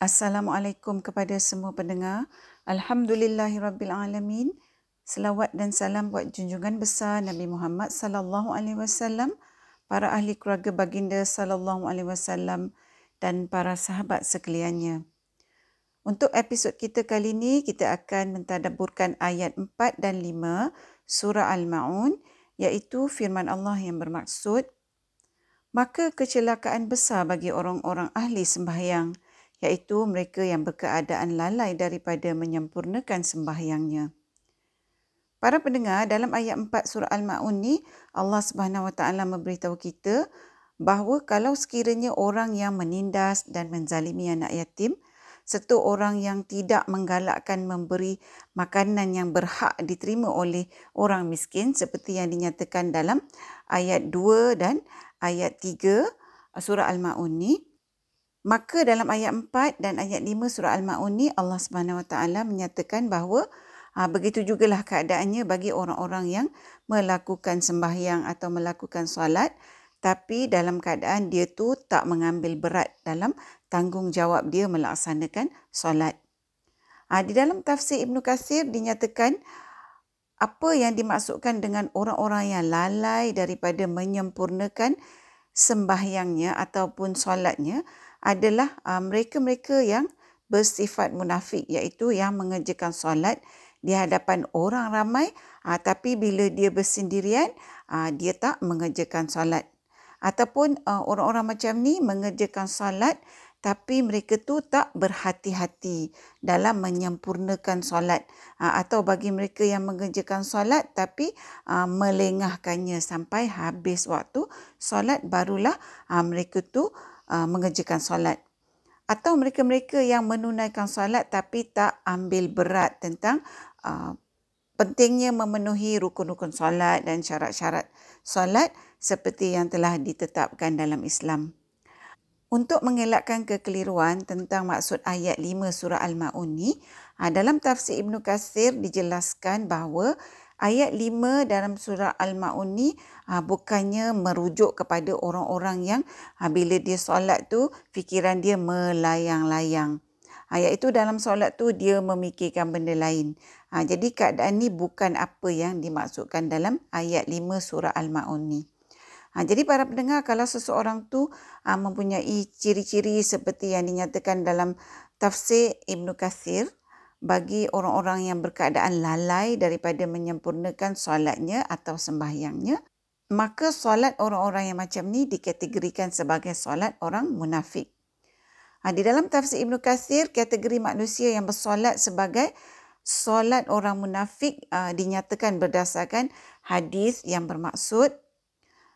Assalamualaikum kepada semua pendengar. Alhamdulillahirabbilalamin. Selawat dan salam buat junjungan besar Nabi Muhammad sallallahu alaihi wasallam, para ahli keluarga baginda sallallahu alaihi wasallam dan para sahabat sekaliannya. Untuk episod kita kali ini, kita akan mentadabburkan ayat 4 dan 5 surah Al-Ma'un iaitu firman Allah yang bermaksud Maka kecelakaan besar bagi orang-orang ahli sembahyang iaitu mereka yang berkeadaan lalai daripada menyempurnakan sembahyangnya. Para pendengar, dalam ayat 4 surah Al-Ma'un ni, Allah Subhanahu Wa Taala memberitahu kita bahawa kalau sekiranya orang yang menindas dan menzalimi anak yatim serta orang yang tidak menggalakkan memberi makanan yang berhak diterima oleh orang miskin seperti yang dinyatakan dalam ayat 2 dan ayat 3 surah Al-Ma'un ni, Maka dalam ayat 4 dan ayat 5 surah Al-Ma'un ni Allah Subhanahu Wa Taala menyatakan bahawa ha, begitu jugalah keadaannya bagi orang-orang yang melakukan sembahyang atau melakukan solat tapi dalam keadaan dia tu tak mengambil berat dalam tanggungjawab dia melaksanakan solat. Ha, di dalam tafsir Ibn Kathir dinyatakan apa yang dimaksudkan dengan orang-orang yang lalai daripada menyempurnakan sembahyangnya ataupun solatnya adalah uh, mereka-mereka yang bersifat munafik iaitu yang mengerjakan solat di hadapan orang ramai uh, tapi bila dia bersendirian uh, dia tak mengerjakan solat. Ataupun uh, orang-orang macam ni mengerjakan solat tapi mereka tu tak berhati-hati dalam menyempurnakan solat. Uh, atau bagi mereka yang mengerjakan solat tapi uh, melengahkannya sampai habis waktu solat barulah uh, mereka tu uh, mengerjakan solat atau mereka-mereka yang menunaikan solat tapi tak ambil berat tentang uh, pentingnya memenuhi rukun-rukun solat dan syarat-syarat solat seperti yang telah ditetapkan dalam Islam. Untuk mengelakkan kekeliruan tentang maksud ayat 5 surah Al-Ma'un ni, uh, dalam tafsir Ibn Qasir dijelaskan bahawa ayat 5 dalam surah Al-Ma'un ni ha, bukannya merujuk kepada orang-orang yang ha, bila dia solat tu fikiran dia melayang-layang. Ayat itu dalam solat tu dia memikirkan benda lain. Ha, jadi keadaan ni bukan apa yang dimaksudkan dalam ayat 5 surah Al-Ma'un ni. Ha, jadi para pendengar kalau seseorang tu ha, mempunyai ciri-ciri seperti yang dinyatakan dalam tafsir Ibn Kathir, bagi orang-orang yang berkeadaan lalai daripada menyempurnakan solatnya atau sembahyangnya, maka solat orang-orang yang macam ni dikategorikan sebagai solat orang munafik. Ha, di dalam tafsir Ibn Kathir, kategori manusia yang bersolat sebagai solat orang munafik uh, dinyatakan berdasarkan hadis yang bermaksud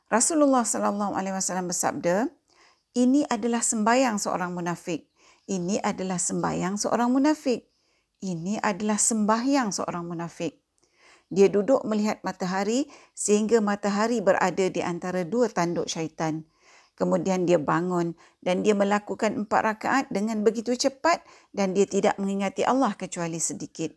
Rasulullah sallallahu alaihi wasallam bersabda, ini adalah sembahyang seorang munafik. Ini adalah sembahyang seorang munafik ini adalah sembahyang seorang munafik. Dia duduk melihat matahari sehingga matahari berada di antara dua tanduk syaitan. Kemudian dia bangun dan dia melakukan empat rakaat dengan begitu cepat dan dia tidak mengingati Allah kecuali sedikit.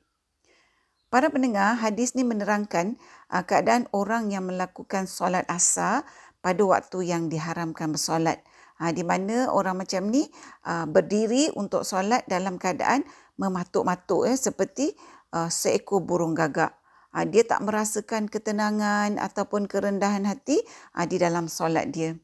Para pendengar, hadis ni menerangkan uh, keadaan orang yang melakukan solat asar pada waktu yang diharamkan bersolat. Uh, di mana orang macam ni uh, berdiri untuk solat dalam keadaan mematuk-matuk eh, seperti uh, seekor burung gagak. Uh, dia tak merasakan ketenangan ataupun kerendahan hati uh, di dalam solat dia.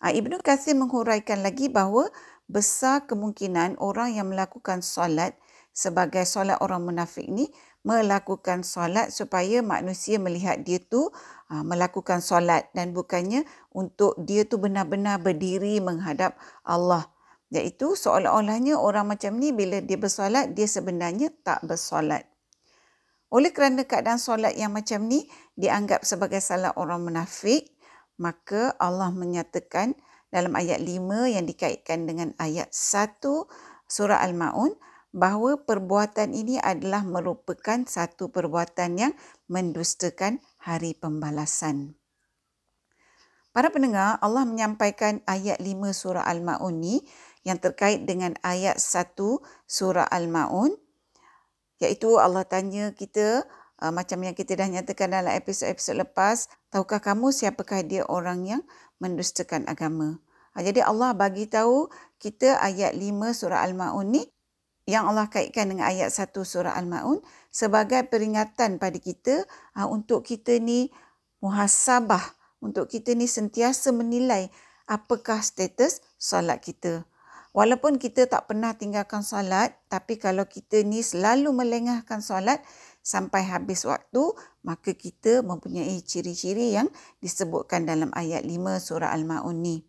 Uh, Ibnu Katsir menghuraikan lagi bahawa besar kemungkinan orang yang melakukan solat sebagai solat orang munafik ni melakukan solat supaya manusia melihat dia tu uh, melakukan solat dan bukannya untuk dia tu benar-benar berdiri menghadap Allah Iaitu seolah-olahnya orang macam ni bila dia bersolat, dia sebenarnya tak bersolat. Oleh kerana keadaan solat yang macam ni dianggap sebagai salah orang munafik, maka Allah menyatakan dalam ayat 5 yang dikaitkan dengan ayat 1 surah Al-Ma'un bahawa perbuatan ini adalah merupakan satu perbuatan yang mendustakan hari pembalasan. Para pendengar, Allah menyampaikan ayat 5 surah Al-Ma'un ni yang terkait dengan ayat 1 surah Al-Maun iaitu Allah tanya kita uh, macam yang kita dah nyatakan dalam episod-episod lepas tahukah kamu siapakah dia orang yang mendustakan agama Ha, jadi Allah bagi tahu kita ayat 5 surah Al-Maun ni yang Allah kaitkan dengan ayat 1 surah Al-Maun sebagai peringatan pada kita ha, untuk kita ni muhasabah, untuk kita ni sentiasa menilai apakah status solat kita. Walaupun kita tak pernah tinggalkan solat, tapi kalau kita ni selalu melengahkan solat sampai habis waktu, maka kita mempunyai ciri-ciri yang disebutkan dalam ayat 5 surah Al-Maun ni.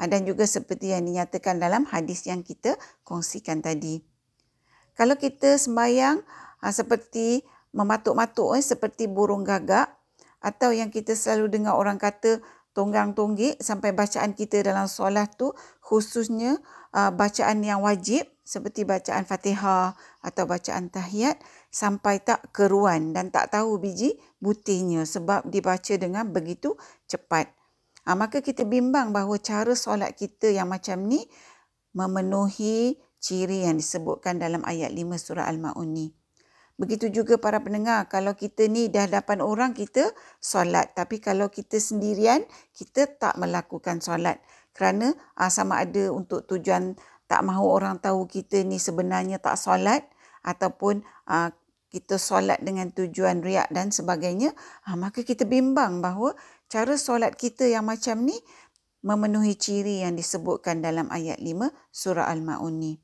Ha, dan juga seperti yang dinyatakan dalam hadis yang kita kongsikan tadi. Kalau kita sembahyang ha, seperti mematuk-matuk eh, seperti burung gagak atau yang kita selalu dengar orang kata tonggang tonggik sampai bacaan kita dalam solat tu khususnya uh, bacaan yang wajib seperti bacaan Fatihah atau bacaan tahiyat sampai tak keruan dan tak tahu biji butihnya sebab dibaca dengan begitu cepat. Ha, maka kita bimbang bahawa cara solat kita yang macam ni memenuhi ciri yang disebutkan dalam ayat 5 surah Al-Ma'un ni. Begitu juga para pendengar, kalau kita ni dah hadapan orang, kita solat. Tapi kalau kita sendirian, kita tak melakukan solat. Kerana ah, sama ada untuk tujuan tak mahu orang tahu kita ni sebenarnya tak solat ataupun ah, kita solat dengan tujuan riak dan sebagainya, aa, maka kita bimbang bahawa cara solat kita yang macam ni memenuhi ciri yang disebutkan dalam ayat 5 surah Al-Ma'un ni.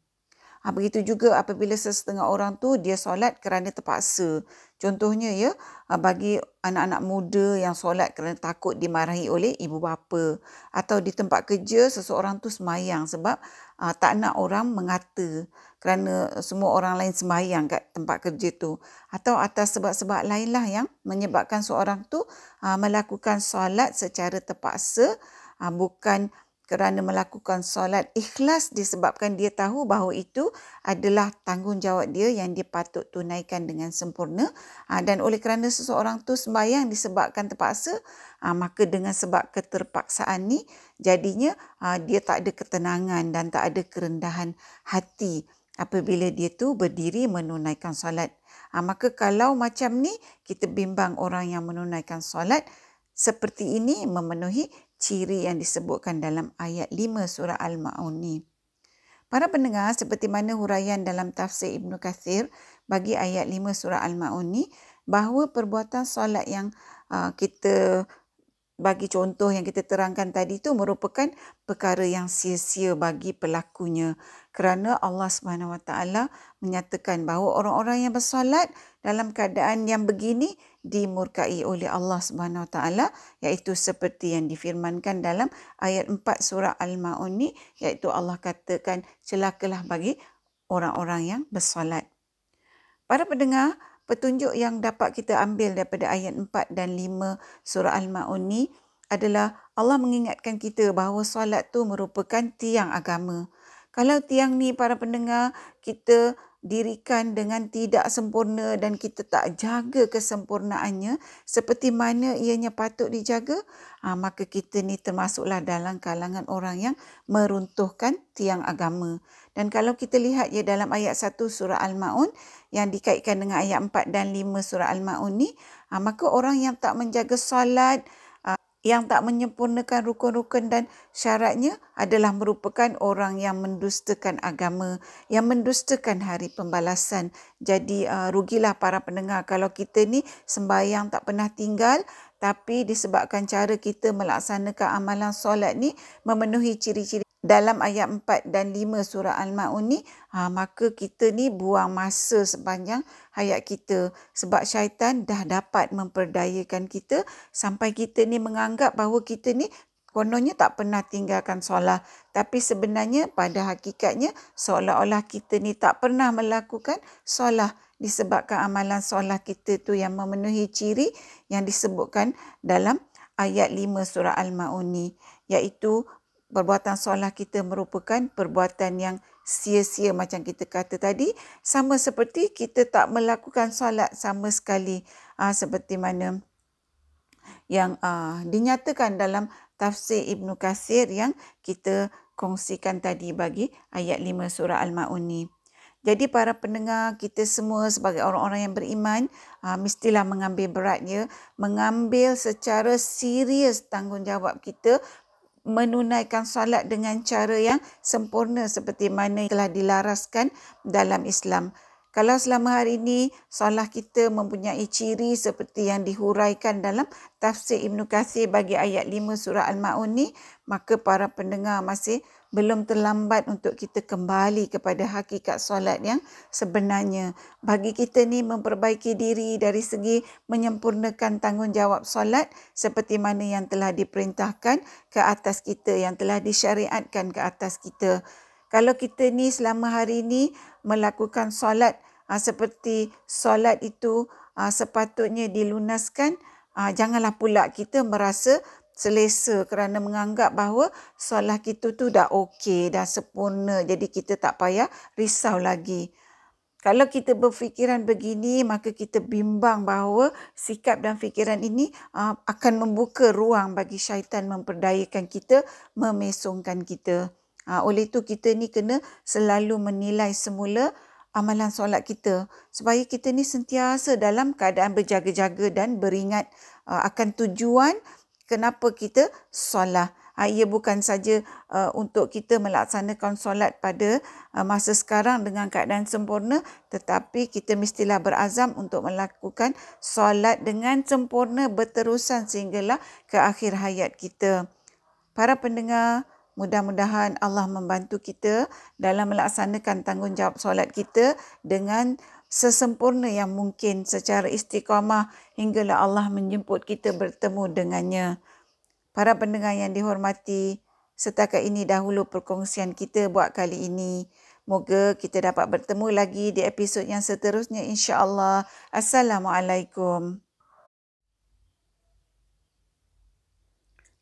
Ha, begitu juga apabila sesetengah orang tu dia solat kerana terpaksa. Contohnya ya, ha, bagi anak-anak muda yang solat kerana takut dimarahi oleh ibu bapa atau di tempat kerja seseorang tu semayang sebab ha, tak nak orang mengata kerana semua orang lain semayang kat tempat kerja tu atau atas sebab-sebab lainlah yang menyebabkan seorang tu ha, melakukan solat secara terpaksa ha, bukan kerana melakukan solat ikhlas disebabkan dia tahu bahawa itu adalah tanggungjawab dia yang dia patut tunaikan dengan sempurna. Ha, dan oleh kerana seseorang tu sembahyang disebabkan terpaksa ha, maka dengan sebab keterpaksaan ni jadinya ha, dia tak ada ketenangan dan tak ada kerendahan hati apabila dia tu berdiri menunaikan solat. Maka kalau macam ni kita bimbang orang yang menunaikan solat seperti ini memenuhi ciri yang disebutkan dalam ayat 5 surah Al-Ma'un ni. Para pendengar, seperti mana huraian dalam tafsir Ibn Kathir bagi ayat 5 surah Al-Ma'un ni, bahawa perbuatan solat yang uh, kita bagi contoh yang kita terangkan tadi itu merupakan perkara yang sia-sia bagi pelakunya kerana Allah Subhanahu Wa Taala menyatakan bahawa orang-orang yang bersolat dalam keadaan yang begini dimurkai oleh Allah Subhanahu Wa Taala iaitu seperti yang difirmankan dalam ayat 4 surah Al-Maun ni iaitu Allah katakan celakalah bagi orang-orang yang bersolat. Para pendengar, petunjuk yang dapat kita ambil daripada ayat 4 dan 5 surah Al-Ma'un ni adalah Allah mengingatkan kita bahawa solat tu merupakan tiang agama. Kalau tiang ni para pendengar kita dirikan dengan tidak sempurna dan kita tak jaga kesempurnaannya seperti mana ianya patut dijaga, ha, maka kita ni termasuklah dalam kalangan orang yang meruntuhkan tiang agama. Dan kalau kita lihat ya dalam ayat 1 surah Al-Maun yang dikaitkan dengan ayat 4 dan 5 surah Al-Maun ni, ha, maka orang yang tak menjaga solat, yang tak menyempurnakan rukun-rukun dan syaratnya adalah merupakan orang yang mendustakan agama, yang mendustakan hari pembalasan. Jadi uh, rugilah para pendengar kalau kita ni sembahyang tak pernah tinggal tapi disebabkan cara kita melaksanakan amalan solat ni memenuhi ciri-ciri dalam ayat 4 dan 5 surah Al-Ma'un ni, ha, maka kita ni buang masa sepanjang hayat kita. Sebab syaitan dah dapat memperdayakan kita sampai kita ni menganggap bahawa kita ni kononnya tak pernah tinggalkan solat. Tapi sebenarnya pada hakikatnya seolah-olah kita ni tak pernah melakukan solat disebabkan amalan solat kita tu yang memenuhi ciri yang disebutkan dalam ayat 5 surah Al-Ma'un ni iaitu perbuatan solat kita merupakan perbuatan yang sia-sia macam kita kata tadi sama seperti kita tak melakukan solat sama sekali uh, seperti mana yang uh, dinyatakan dalam tafsir Ibnu Kasir yang kita kongsikan tadi bagi ayat 5 surah Al-Maun ni. Jadi para pendengar kita semua sebagai orang-orang yang beriman uh, mestilah mengambil beratnya, mengambil secara serius tanggungjawab kita menunaikan solat dengan cara yang sempurna seperti mana telah dilaraskan dalam Islam. Kalau selama hari ini solat kita mempunyai ciri seperti yang dihuraikan dalam tafsir Ibn Kathir bagi ayat 5 surah Al-Ma'un ni, maka para pendengar masih belum terlambat untuk kita kembali kepada hakikat solat yang sebenarnya. Bagi kita ni memperbaiki diri dari segi menyempurnakan tanggungjawab solat seperti mana yang telah diperintahkan ke atas kita, yang telah disyariatkan ke atas kita. Kalau kita ni selama hari ini melakukan solat uh, seperti solat itu uh, sepatutnya dilunaskan uh, janganlah pula kita merasa selesa kerana menganggap bahawa solat kita tu dah okey dah sempurna jadi kita tak payah risau lagi. Kalau kita berfikiran begini maka kita bimbang bahawa sikap dan fikiran ini uh, akan membuka ruang bagi syaitan memperdayakan kita memesongkan kita. Uh, oleh itu kita ni kena selalu menilai semula amalan solat kita supaya kita ni sentiasa dalam keadaan berjaga-jaga dan beringat uh, akan tujuan kenapa kita solat. Uh, ia bukan saja uh, untuk kita melaksanakan solat pada uh, masa sekarang dengan keadaan sempurna tetapi kita mestilah berazam untuk melakukan solat dengan sempurna berterusan sehinggalah ke akhir hayat kita. Para pendengar, Mudah-mudahan Allah membantu kita dalam melaksanakan tanggungjawab solat kita dengan sesempurna yang mungkin secara istiqamah hinggalah Allah menjemput kita bertemu dengannya. Para pendengar yang dihormati, setakat ini dahulu perkongsian kita buat kali ini. Moga kita dapat bertemu lagi di episod yang seterusnya insya-Allah. Assalamualaikum.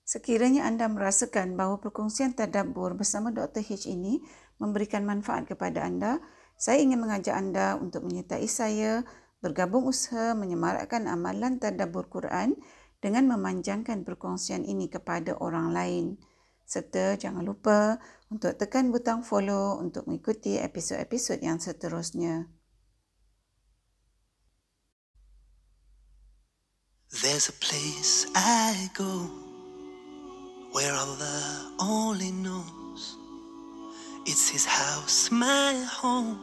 Sekiranya anda merasakan bahawa perkongsian tadabbur bersama Dr. H ini memberikan manfaat kepada anda, saya ingin mengajak anda untuk menyertai saya bergabung usaha menyemarakkan amalan tadabbur Quran dengan memanjangkan perkongsian ini kepada orang lain. Serta jangan lupa untuk tekan butang follow untuk mengikuti episod-episod yang seterusnya. There's a place I go where Allah only knows. It's His house, my home,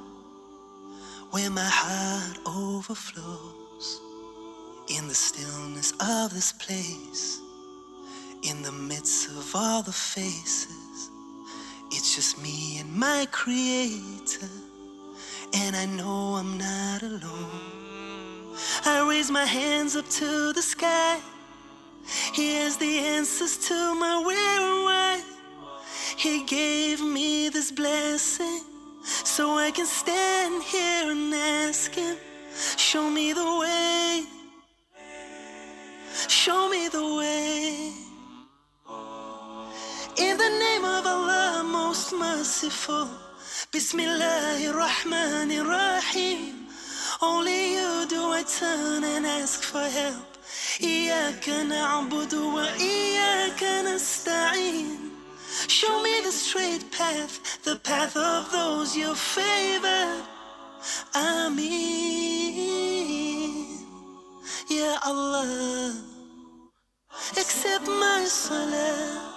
where my heart overflows. In the stillness of this place, in the midst of all the faces, it's just me and my Creator, and I know I'm not alone. I raise my hands up to the sky he has the answers to my where and why. He gave me this blessing so I can stand here and ask Him, Show me the way. Show me the way. In the name of Allah, most merciful. Bismillahir Rahmanir Rahim. Only you do I turn and ask for help. إياك نعبد وإياك نستعين Show me the straight path, the path of those you favored Ameen Ya Allah Accept my salah